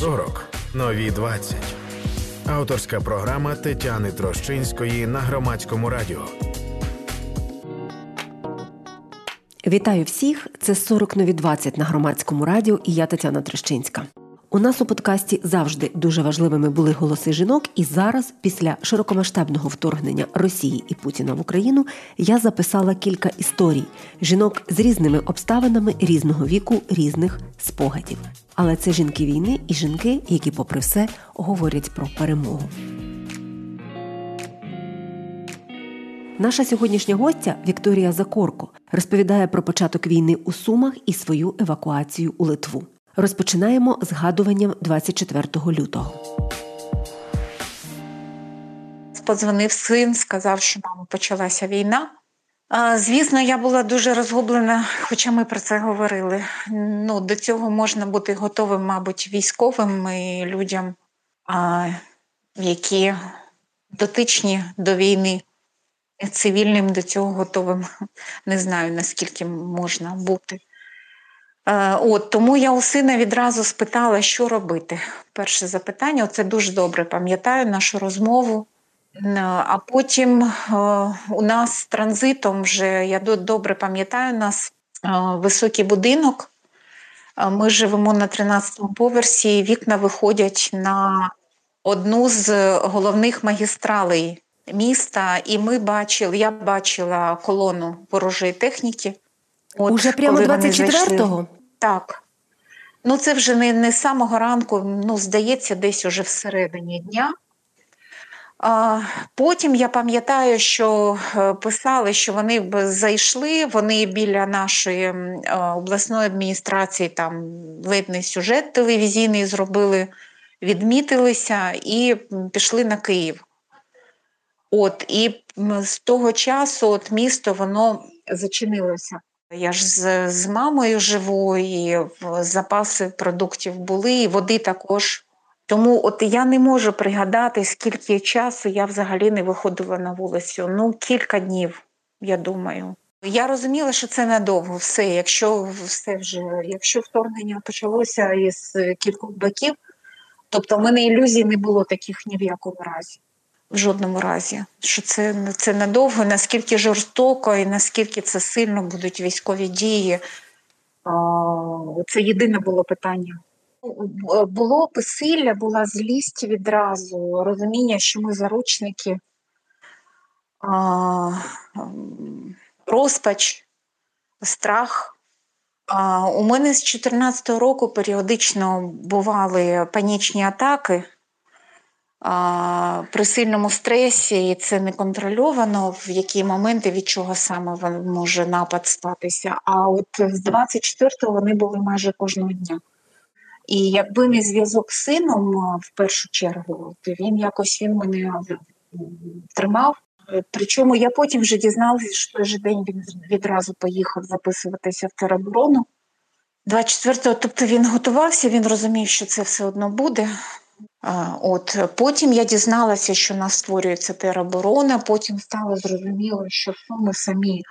40. Нові 20. Авторська програма Тетяни Трощинської на громадському радіо. Вітаю всіх! Це 40 нові 20 на громадському радіо і я Тетяна Трещинська. У нас у подкасті завжди дуже важливими були голоси жінок, і зараз, після широкомасштабного вторгнення Росії і Путіна в Україну, я записала кілька історій жінок з різними обставинами різного віку, різних спогадів. Але це жінки війни і жінки, які, попри все, говорять про перемогу. Наша сьогоднішня гостя Вікторія Закорко розповідає про початок війни у Сумах і свою евакуацію у Литву. Розпочинаємо згадуванням 24 лютого. Подзвонив син, сказав, що мама почалася війна. Звісно, я була дуже розгублена, хоча ми про це говорили. Ну, До цього можна бути готовим, мабуть, військовим і людям, які дотичні до війни, цивільним до цього готовим. Не знаю, наскільки можна бути. Е, от Тому я у сина відразу спитала, що робити. Перше запитання це дуже добре пам'ятаю нашу розмову. Е, а потім е, у нас транзитом вже я добре пам'ятаю у нас високий будинок. Ми живемо на 13-му поверсі, вікна виходять на одну з головних магістралей міста, і ми бачили, я бачила колону ворожої техніки. От, Уже прямо 24-го? Так. Ну, це вже не не з самого ранку, ну, здається, десь уже всередині дня. А, Потім я пам'ятаю, що е, писали, що вони б зайшли, вони біля нашої е, обласної адміністрації там видний сюжет телевізійний зробили, відмітилися і пішли на Київ. От, І з того часу от місто воно зачинилося. Я ж з, з мамою живу, і запаси продуктів були, і води також. Тому от я не можу пригадати, скільки часу я взагалі не виходила на вулицю. Ну, кілька днів, я думаю. Я розуміла, що це надовго все. Якщо все вже, якщо вторгнення почалося із кількох боків, тобто в мене ілюзій не було таких ні в якому разі в жодному разі, що це це надовго, наскільки жорстоко і наскільки це сильно будуть військові дії. Це єдине було питання. Було посилля, була злість відразу, розуміння, що ми заручники, розпач, страх. У мене з 2014 року періодично бували панічні атаки при сильному стресі, і це не контрольовано, в які моменти від чого саме може напад статися. А от з 24-го вони були майже кожного дня. І якби не зв'язок з сином в першу чергу, то він якось він мене тримав. Причому я потім вже дізналася, що той же день він відразу поїхав записуватися в тероборону. 24-го, тобто він готувався, він розумів, що це все одно буде. От Потім я дізналася, що нас створюється тероборона, потім стало зрозуміло, що суми самі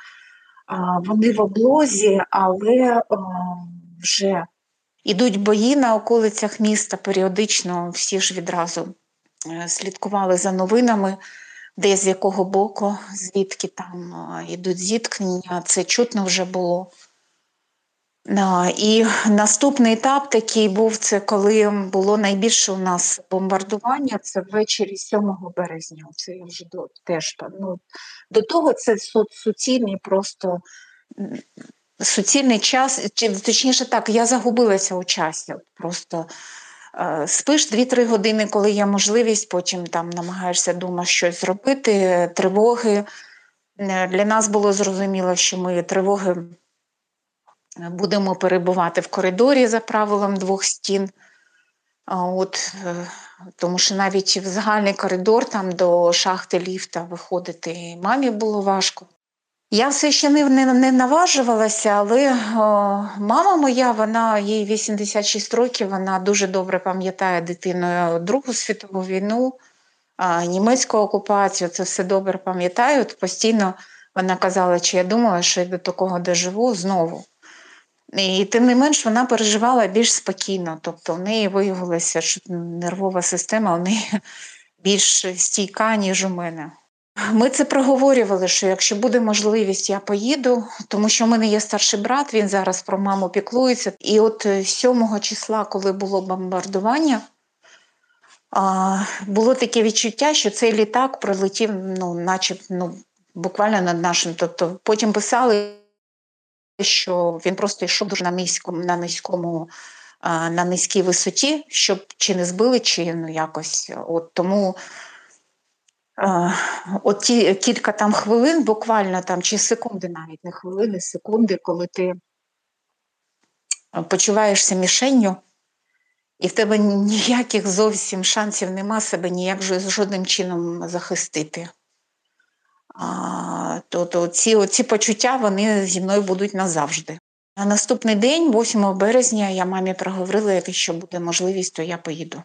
вони в облозі, але вже йдуть бої на околицях міста. Періодично, всі ж відразу е, слідкували за новинами, де з якого боку, звідки там йдуть зіткнення, це чутно вже було. І наступний етап такий був це коли було найбільше у нас бомбардування. Це ввечері 7 березня. Це я вже до теж ну, до того це суцільний просто суцільний час, чи точніше так, я загубилася у часі. Просто е, спиш 2-3 години, коли є можливість, потім там намагаєшся вдома щось зробити. Тривоги е, для нас було зрозуміло, що ми тривоги будемо перебувати в коридорі за правилом двох стін. От, е, Тому що навіть в загальний коридор там до шахти ліфта виходити мамі було важко. Я все ще не не, наважувалася, але о, мама моя, вона їй 86 років, вона дуже добре пам'ятає дитиною Другу світову війну, а, німецьку окупацію, це все добре пам'ятаю. Постійно вона казала, чи я думала, що я до такого доживу знову. І тим не менш вона переживала більш спокійно. Тобто в неї виявилося, що нервова система у неї більш стійка, ніж у мене. Ми це проговорювали, що якщо буде можливість, я поїду, тому що в мене є старший брат, він зараз про маму піклується. І от 7 е, числа, коли було бомбардування, було таке відчуття, що цей літак пролетів, ну, наче ну, буквально над нашим. Тобто потім писали, що він просто йшов дуже на низькому, на низькому, на низькій висоті, щоб чи не збили, чи ну якось. От тому. От ті кілька там хвилин, буквально там, чи секунди, навіть не хвилини, секунди, коли ти почуваєшся мішенню, і в тебе ніяких зовсім шансів нема себе ніяк жодним чином захистити. А, то, то ці, ці почуття вони зі мною будуть назавжди. На наступний день, 8 березня, я мамі проговорила, якщо буде можливість, то я поїду.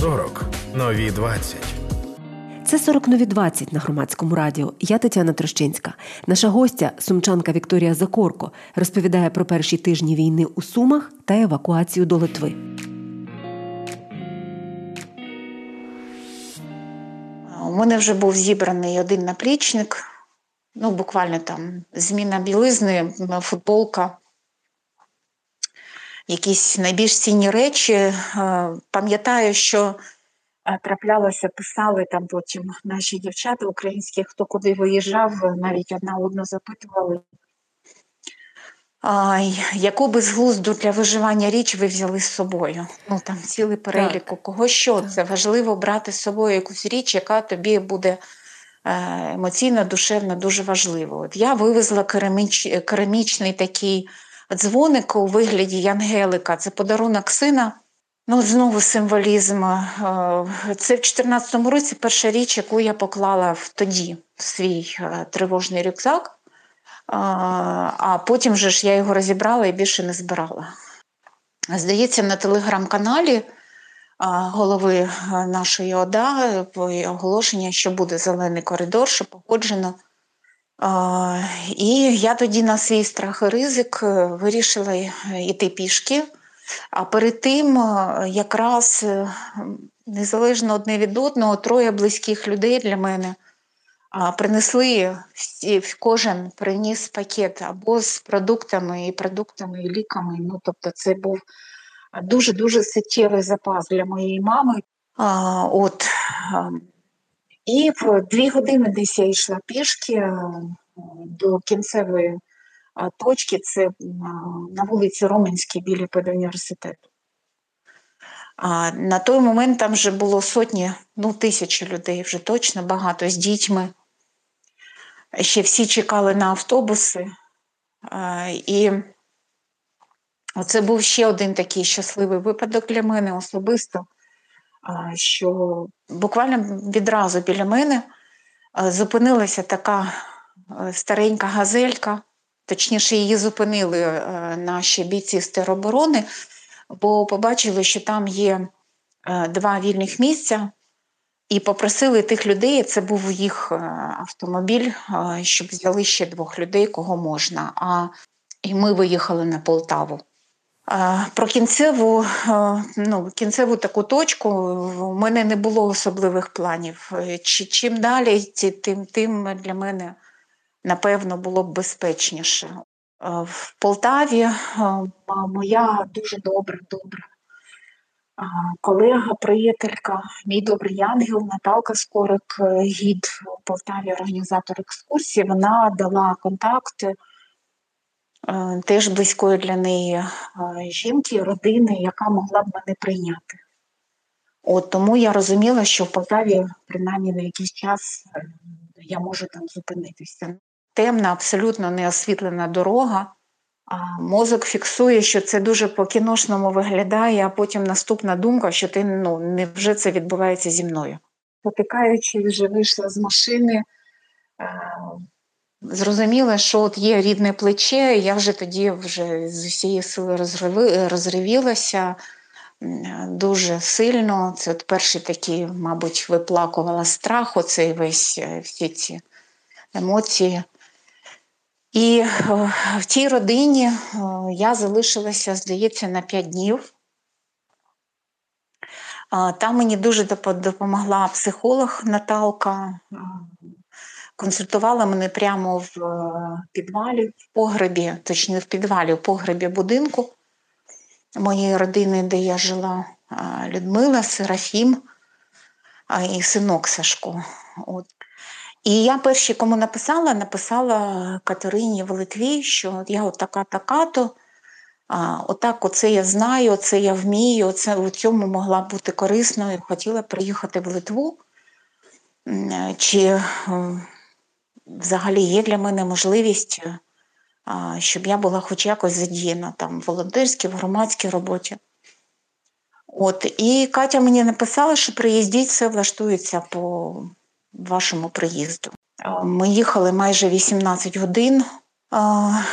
40. Нові 20. Це 40 нові 20 на громадському радіо. Я Тетяна Трощинська. Наша гостя, сумчанка Вікторія Закорко, розповідає про перші тижні війни у Сумах та евакуацію до Литви. У мене вже був зібраний один наплічник, ну буквально там зміна білизни, футболка, якісь найбільш цінні речі. Е, пам'ятаю, що е, траплялося, писали там потім наші дівчата українські, хто куди виїжджав, навіть одна одну запитували. А, Яку безглузду для виживання річ ви взяли з собою? Ну там цілий перелік у кого що це важливо брати з собою якусь річ, яка тобі буде е, емоційно, душевно дуже важливо. От Я вивезла кераміч, керамічний такий дзвоник у вигляді Янгелика. Це подарунок сина. Ну, знову символізм. Е, це в 2014 році перша річ, яку я поклала в тоді в свій е, тривожний рюкзак а потім же ж я його розібрала і більше не збирала. Здається, на телеграм-каналі голови нашої ОДА оголошення, що буде зелений коридор, що погоджено. І я тоді на свій страх і ризик е, вирішила йти пішки. А перед тим, е, якраз е, незалежно одне від одного, троє близьких людей для мене принесли всі, кожен приніс пакет або з продуктами і продуктами, і ліками. Ну, тобто, це був дуже-дуже суттєвий запас для моєї мами. А, от, І в дві години десь я йшла пішки до кінцевої точки, це на вулиці Роменській біля педуніверситету. А На той момент там вже було сотні, ну тисячі людей вже точно багато з дітьми ще всі чекали на автобуси. І це був ще один такий щасливий випадок для мене особисто, що буквально відразу біля мене зупинилася така старенька газелька, точніше, її зупинили наші бійці з тероборони, бо побачили, що там є два вільних місця. І попросили тих людей, це був їх е, автомобіль, е, щоб взяли ще двох людей, кого можна. А і ми виїхали на Полтаву. Е, про кінцеву ну, кінцеву таку точку у мене не було особливих планів. Чим далі, тим тим для мене напевно було б безпечніше. В Полтаві моя дуже добра, добра колега, приятелька, мій добрий ангел Наталка Скорик, е, гід у Полтаві, організатор екскурсії, вона дала контакти е, теж близької для неї е, жінки, родини, яка могла б мене прийняти. От Тому я розуміла, що в Полтаві, принаймні на якийсь час, я можу там зупинитися. Темна, абсолютно неосвітлена дорога. Мозок фіксує, що це дуже по-кіношному виглядає, а потім наступна думка, що ти ну, невже це відбувається зі мною. Потикаючи, вже вийшла з машини, е, зрозуміла, що от є рідне плече, я вже тоді вже з усієї сили розривілася дуже сильно. Це от перший такий, мабуть, виплакувала страх, оцей весь е, всі ці емоції. І в тій родині я залишилася, здається, на 5 днів. Там мені дуже допомогла психолог Наталка, консультувала мене прямо в е, підвалі, в погребі, точніше в підвалі, в погребі будинку моєї родини, де я жила, Людмила, Серафім і синок Сашко. От. І я перші, кому написала, написала Катерині в Литві, що я от така така-то. Отак, оце я знаю, оце я вмію, оце у цьому могла бути корисною. Хотіла приїхати в Литву. Чи е, взагалі є для мене можливість, е, щоб я була хоч якось задіяна там в волонтерській, в громадській роботі. От, І Катя мені написала, що приїздіть, все влаштується по вашому приїзду. Ми їхали майже 18 годин.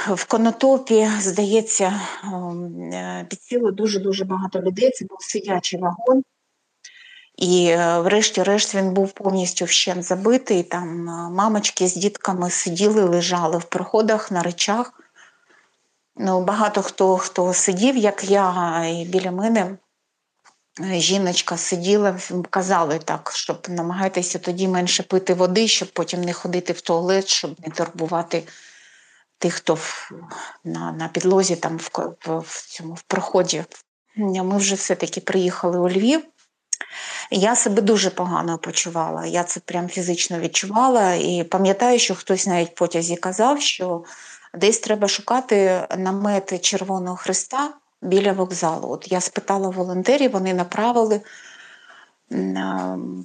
В Конотопі, здається, е, підсіло дуже-дуже багато людей. Це був сидячий вагон. І, е, врешті-решт, він був повністю вщент забитий. Там е, мамочки з дітками сиділи, лежали в проходах на речах. Ну, Багато хто хто сидів, як я, і біля мене жіночка сиділа, казали так, щоб намагайтеся тоді менше пити води, щоб потім не ходити в туалет, щоб не турбувати тих, хто в, на на підлозі там в, в, в цьому в проході. Ми вже все-таки приїхали у Львів. Я себе дуже погано почувала. Я це прям фізично відчувала. І пам'ятаю, що хтось навіть в потязі казав, що десь треба шукати намет Червоного Христа біля вокзалу. От я спитала волонтерів, вони направили.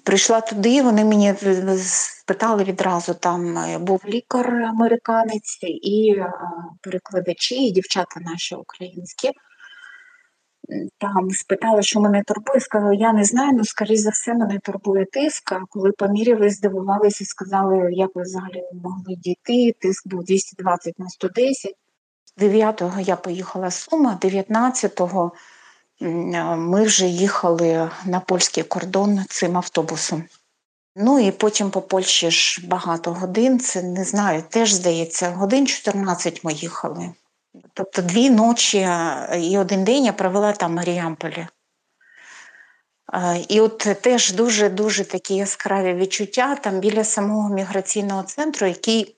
Прийшла туди, вони мені спитали відразу, там е, був лікар-американець і перекладачі, і дівчата наші українські. Там спитали, що мене турбує, сказала, я не знаю, ну скоріш за все, мене турбує тиск. А коли поміряли, здивувалися і сказали, як ви взагалі могли дійти. Тиск був 220 на 110. 9-го я поїхала з Сума, 19-го ми вже їхали на польський кордон цим автобусом. Ну і потім по Польщі ж багато годин, це не знаю, теж здається, годин 14 ми їхали. Тобто дві ночі і один день я провела там Маріамполі. І от теж дуже-дуже такі яскраві відчуття там біля самого міграційного центру, який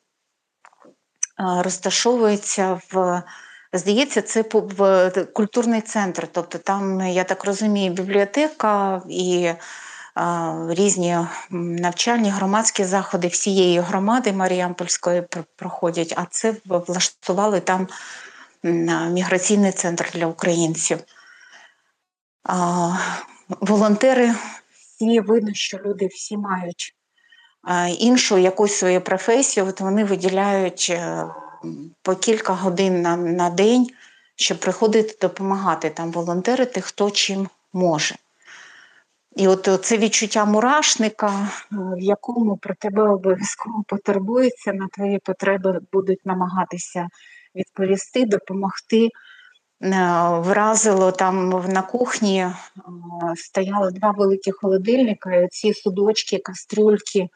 розташовується в, здається, це культурний центр. Тобто там, я так розумію, бібліотека і різні навчальні громадські заходи всієї громади Маріампольської проходять, а це влаштували там міграційний центр для українців. Волонтери всі видно, що люди всі мають іншу якусь свою професію, от вони виділяють е, по кілька годин на, на день, щоб приходити допомагати там волонтерити, хто чим може. І от це відчуття мурашника, в якому про тебе обов'язково потребується, на твої потреби будуть намагатися відповісти, допомогти. Е, вразило там на кухні, е, стояли два великі холодильника, і ці судочки, кастрюльки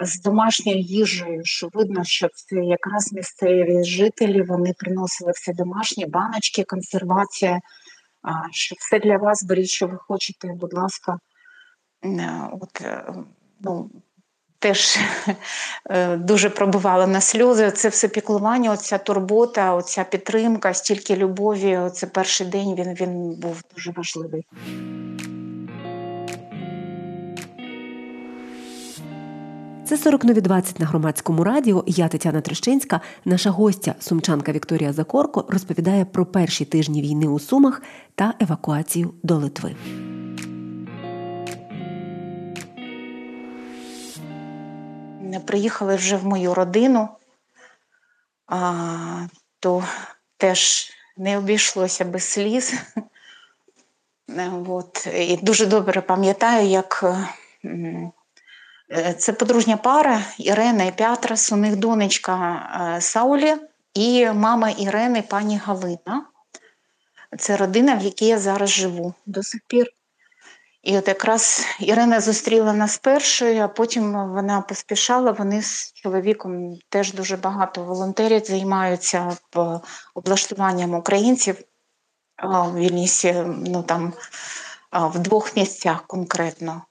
з домашньою їжею, що видно, що це якраз місцеві жителі, вони приносили все домашнє, баночки, консервація, що все для вас беріть, що ви хочете, будь ласка. Е, от, ну, теж е, дуже пробувала на сльози. Це все піклування, оця турбота, оця підтримка, стільки любові. Це перший день він, він був дуже важливий. Це 40 нові 20 на громадському радіо. Я Тетяна Трещинська. Наша гостя, сумчанка Вікторія Закорко, розповідає про перші тижні війни у Сумах та евакуацію до Литви. приїхали вже в мою родину, а, то теж не обійшлося без сліз. От. І дуже добре пам'ятаю, як це подружня пара Ірена і Пятрас, у них донечка е, Саулі і мама Ірени, пані Галина. Це родина, в якій я зараз живу до сих пір. І от якраз Ірина зустріла нас першою, а потім вона поспішала. Вони з чоловіком теж дуже багато волонтерів займаються облаштуванням українців в Вільнісі, ну там в двох місцях конкретно.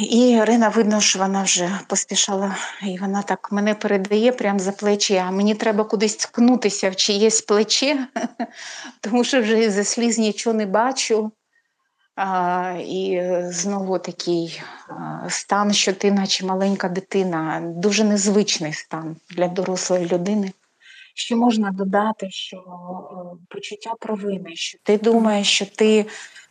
І Ірина видно, що вона вже поспішала, і вона так мене передає прямо за плечі, а мені треба кудись ткнутися в чиєсь плече, тому що вже за сліз нічого не бачу. І знову такий стан, що ти, наче маленька дитина, дуже незвичний стан для дорослої людини. Що можна додати, що почуття провини, що ти думаєш, що ти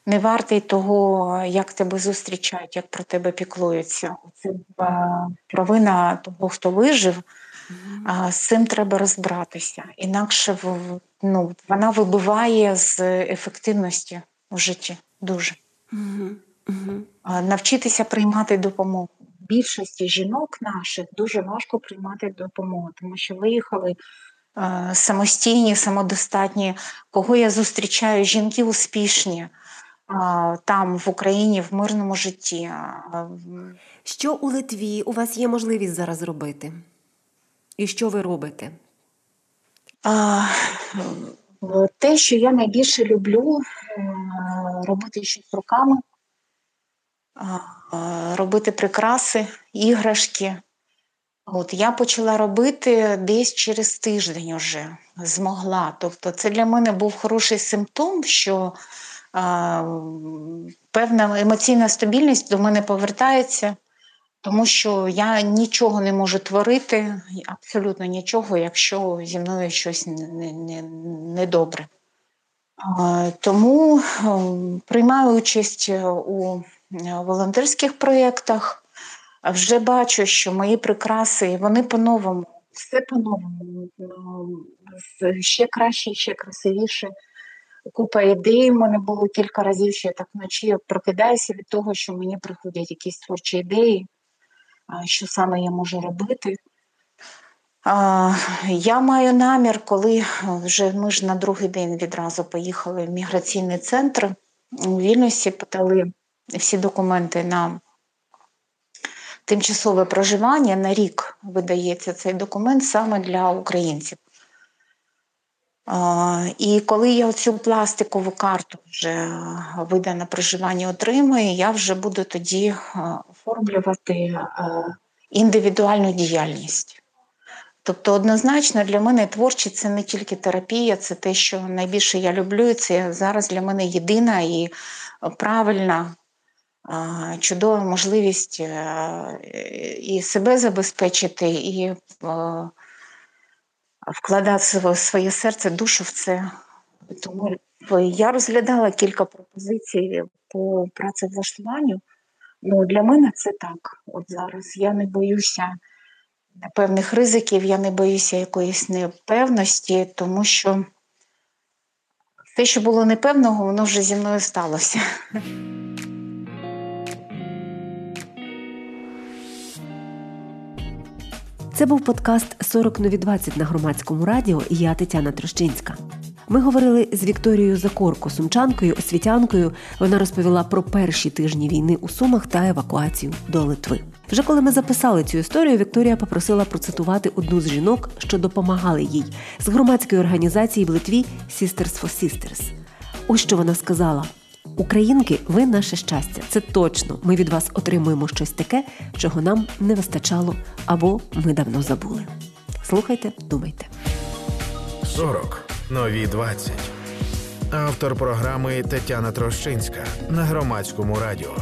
не вартий того, як тебе зустрічають, як про тебе піклуються. Це провина того, хто вижив, з цим треба розбиратися. Інакше ну, вона вибиває з ефективності у житті дуже. Навчитися приймати допомогу. Більшості жінок наших дуже важко приймати допомогу, тому що виїхали самостійні, самодостатні. Кого я зустрічаю? Жінки успішні там в Україні в мирному житті. Що у Литві у вас є можливість зараз робити? І що ви робите? А, Те, що я найбільше люблю, е, робити щось руками, робити прикраси, іграшки. От Я почала робити десь через тиждень уже змогла. Тобто, це для мене був хороший симптом, що певна емоційна стабільність до мене повертається, тому що я нічого не можу творити, абсолютно нічого, якщо зі мною щось недобре. Не, не тому приймаю участь у волонтерських проєктах, вже бачу, що мої прикраси вони по-новому, все по-новому, ще краще, ще красивіше купа ідей. У мене було кілька разів, що я так вночі прокидаюся від того, що мені приходять якісь творчі ідеї, що саме я можу робити. Я маю намір, коли вже ми ж на другий день відразу поїхали в міграційний центр у Вільнюсі, подали всі документи на тимчасове проживання на рік видається цей документ саме для українців. І коли я цю пластикову карту вже вида на проживання отримую, я вже буду тоді оформлювати індивідуальну діяльність. Тобто, однозначно для мене творчість це не тільки терапія, це те, що найбільше я люблю, і це зараз для мене єдина і правильна, чудова можливість е, і себе забезпечити, і вкладати своє серце, душу в це. Тому я розглядала кілька пропозицій по працевлаштуванню. Ну, Для мене це так. От зараз я не боюся певних ризиків, я не боюся якоїсь непевності, тому що те, що було непевного, воно вже зі мною сталося. Це був подкаст «40 нові 20» на громадському радіо. і Я Тетяна Трощинська. Ми говорили з Вікторією Закорко, сумчанкою, освітянкою. Вона розповіла про перші тижні війни у Сумах та евакуацію до Литви. Вже коли ми записали цю історію, Вікторія попросила процитувати одну з жінок, що допомагали їй з громадської організації в Литві «Sisters for Sisters». Ось що вона сказала: Українки, ви наше щастя. Це точно. Ми від вас отримуємо щось таке, чого нам не вистачало або ми давно забули. Слухайте, думайте. 40. нові 20. Автор програми Тетяна Трощинська на громадському радіо.